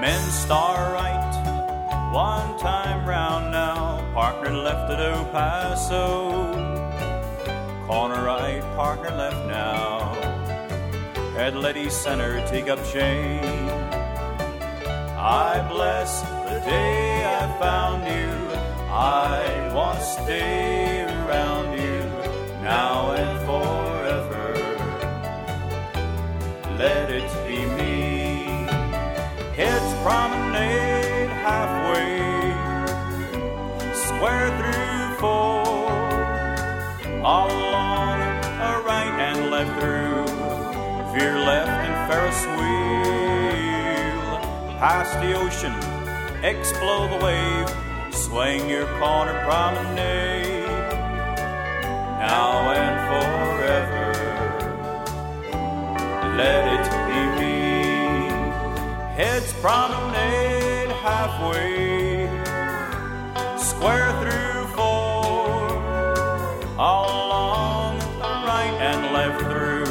Men's star right, one time round now. Partner left at El Paso. Corner right, partner left now. Head lady center, teacup chain. I bless the day I found you. I want to stay around you now and forever. Let it be me. Promenade halfway, square through four, all along a right and left through. Veer left and Ferris wheel, pass the ocean, explode the wave, swing your corner promenade, now and forever. Let. Heads promenade halfway, square through four, all along right and left through.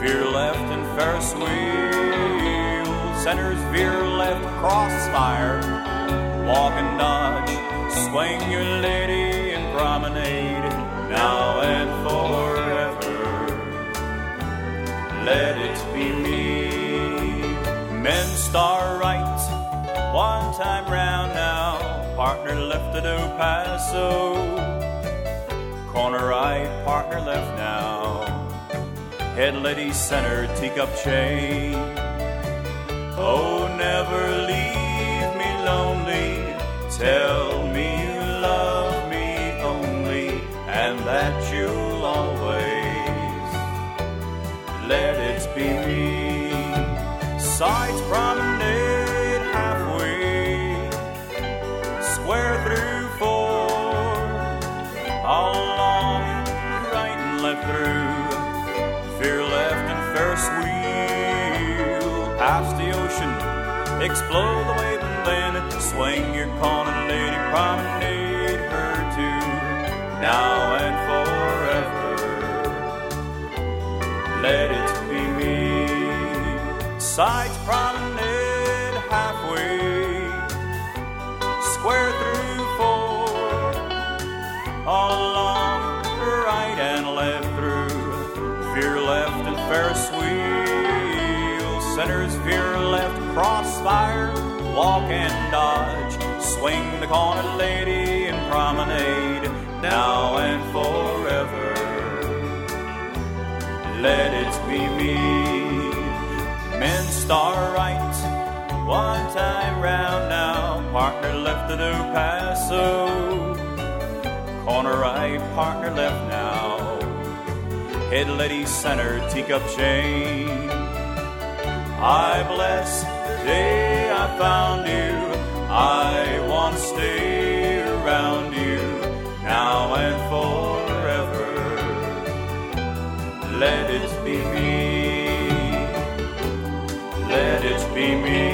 Veer left and Ferris wheel, centers veer left crossfire, walk and dodge, swing your star right, one time round now. Partner left at El Paso. Corner right, partner left now. Head lady center, teacup chain. Oh, never leave me lonely. Tell me you love me only, and that you'll Sides promenade halfway, square through four, all along, right and left through, veer left and Ferris wheel, pass the ocean, explode the wave and then swing your corner, lady, promenade Sides promenade halfway, square through four, all along, right and left through, veer left and Ferris wheel, centers veer left, crossfire, walk and dodge, swing the corner, lady, and promenade, now and forever. Let it be me. Men star right, one time round now. Partner left at El Paso. Corner right, partner left now. Head lady center, teacup chain. I bless the day I found you. I want to stay around you now and forever. Let it be me me